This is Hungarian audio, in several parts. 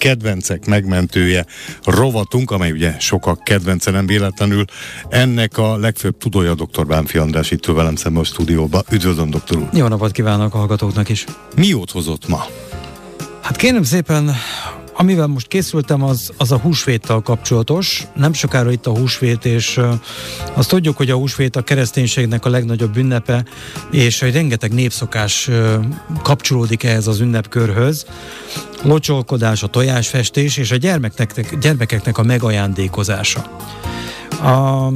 kedvencek megmentője rovatunk, amely ugye sokak kedvence nem véletlenül. Ennek a legfőbb tudója dr. Bánfi András itt velem szemben a stúdióba. Üdvözlöm, doktor úr! Jó napot kívánok a hallgatóknak is! Mi jót hozott ma? Hát kérem szépen, amivel most készültem, az, az a húsvéttal kapcsolatos. Nem sokára itt a húsvét, és azt tudjuk, hogy a húsvét a kereszténységnek a legnagyobb ünnepe, és hogy rengeteg népszokás kapcsolódik ehhez az ünnepkörhöz. Locsolkodás, a tojásfestés és a gyermekeknek, gyermekeknek a megajándékozása. A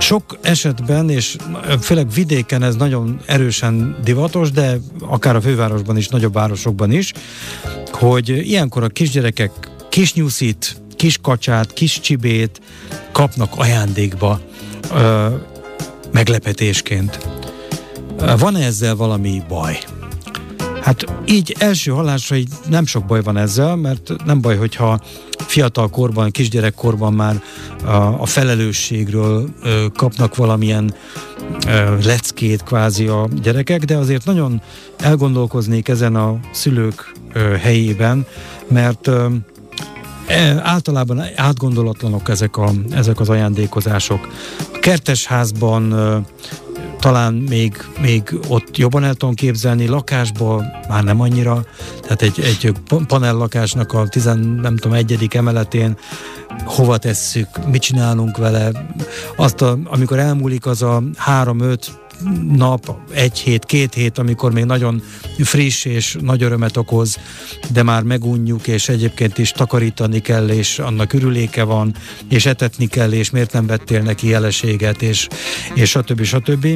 sok esetben, és főleg vidéken ez nagyon erősen divatos, de akár a fővárosban is, nagyobb városokban is, hogy ilyenkor a kisgyerekek kis nyuszit, kis kacsát, kis csibét kapnak ajándékba ö, meglepetésként. Van -e ezzel valami baj? Hát így első hallásra így nem sok baj van ezzel, mert nem baj, hogyha fiatal korban, kisgyerekkorban már a, a felelősségről ö, kapnak valamilyen ö, leckét kvázi a gyerekek, de azért nagyon elgondolkoznék ezen a szülők ö, helyében, mert ö, e, általában átgondolatlanok ezek, a, ezek az ajándékozások. A kertesházban talán még, még ott jobban el tudom képzelni, lakásban már nem annyira, tehát egy, egy panellakásnak a tizen, nem tudom, egyedik emeletén hova tesszük, mit csinálunk vele, azt a, amikor elmúlik az a három-öt nap, egy hét, két hét, amikor még nagyon friss és nagy örömet okoz, de már megunjuk, és egyébként is takarítani kell, és annak örüléke van, és etetni kell, és miért nem vettél neki jeleséget, és, és stb. stb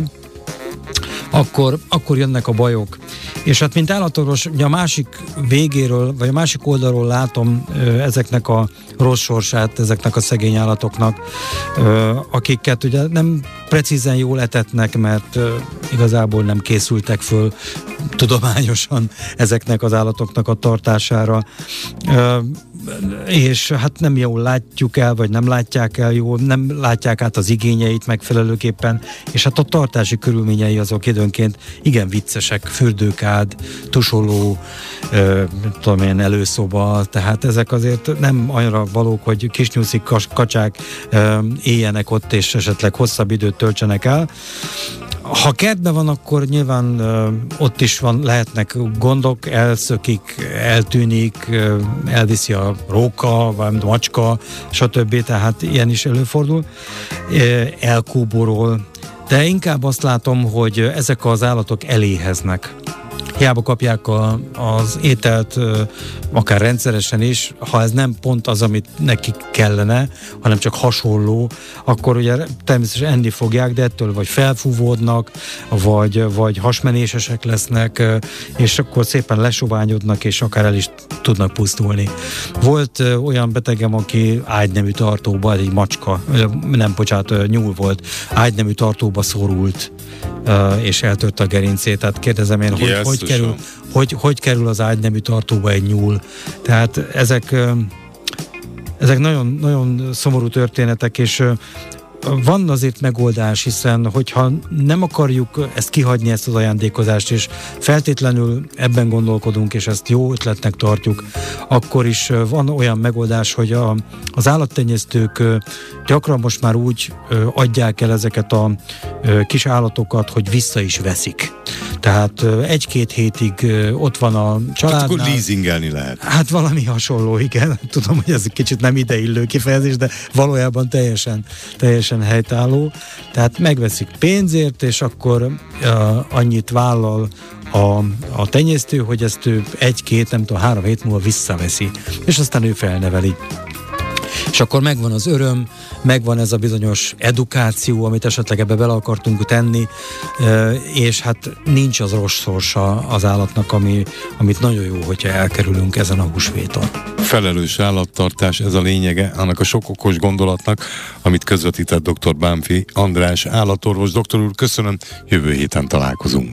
akkor, akkor jönnek a bajok. És hát mint állatorvos, ugye a másik végéről, vagy a másik oldalról látom ezeknek a rossz sorsát, ezeknek a szegény állatoknak, akiket ugye nem precízen jól etetnek, mert igazából nem készültek föl tudományosan ezeknek az állatoknak a tartására. Ö, és hát nem jól látjuk el, vagy nem látják el jól, nem látják át az igényeit megfelelőképpen, és hát a tartási körülményei azok időnként igen viccesek, fürdőkád, tusoló, tudom én, előszoba, tehát ezek azért nem annyira valók, hogy kisnyúszik kacsák éljenek ott, és esetleg hosszabb időt töltsenek el. Ha kertben van, akkor nyilván ott is van, lehetnek gondok, elszökik, eltűnik, elviszi a róka, vagy macska, stb. Tehát ilyen is előfordul. Elkóborol. De inkább azt látom, hogy ezek az állatok eléheznek hiába kapják a, az ételt akár rendszeresen is, ha ez nem pont az, amit nekik kellene, hanem csak hasonló, akkor ugye természetesen enni fogják, de ettől vagy felfúvódnak, vagy, vagy hasmenésesek lesznek, és akkor szépen lesoványodnak, és akár el is tudnak pusztulni. Volt olyan betegem, aki ágynemű tartóba, egy macska, nem, bocsánat, nyúl volt, ágynemű tartóba szorult, és eltört a gerincét. Tehát kérdezem én, hogy, hogy, kerül, hogy, hogy kerül az ágynemű tartóba egy nyúl. Tehát ezek ezek nagyon, nagyon szomorú történetek, és van azért megoldás, hiszen hogyha nem akarjuk ezt kihagyni, ezt az ajándékozást, és feltétlenül ebben gondolkodunk, és ezt jó ötletnek tartjuk, akkor is van olyan megoldás, hogy a, az állattenyésztők gyakran most már úgy adják el ezeket a kis állatokat, hogy vissza is veszik. Tehát egy-két hétig ott van a családnál. Hát akkor leasingelni lehet. Hát valami hasonló, igen. Tudom, hogy ez kicsit nem ideillő kifejezés, de valójában teljesen, teljesen helytálló. Tehát megveszik pénzért, és akkor uh, annyit vállal a, a tenyésztő, hogy ezt ő egy-két, nem tudom, három hét múlva visszaveszi, és aztán ő felneveli és akkor megvan az öröm, megvan ez a bizonyos edukáció, amit esetleg ebbe bele akartunk tenni, és hát nincs az rossz sorsa az állatnak, ami, amit nagyon jó, hogyha elkerülünk ezen a húsvéton. Felelős állattartás, ez a lényege annak a sok okos gondolatnak, amit közvetített dr. Bánfi András állatorvos. Doktor úr, köszönöm, jövő héten találkozunk.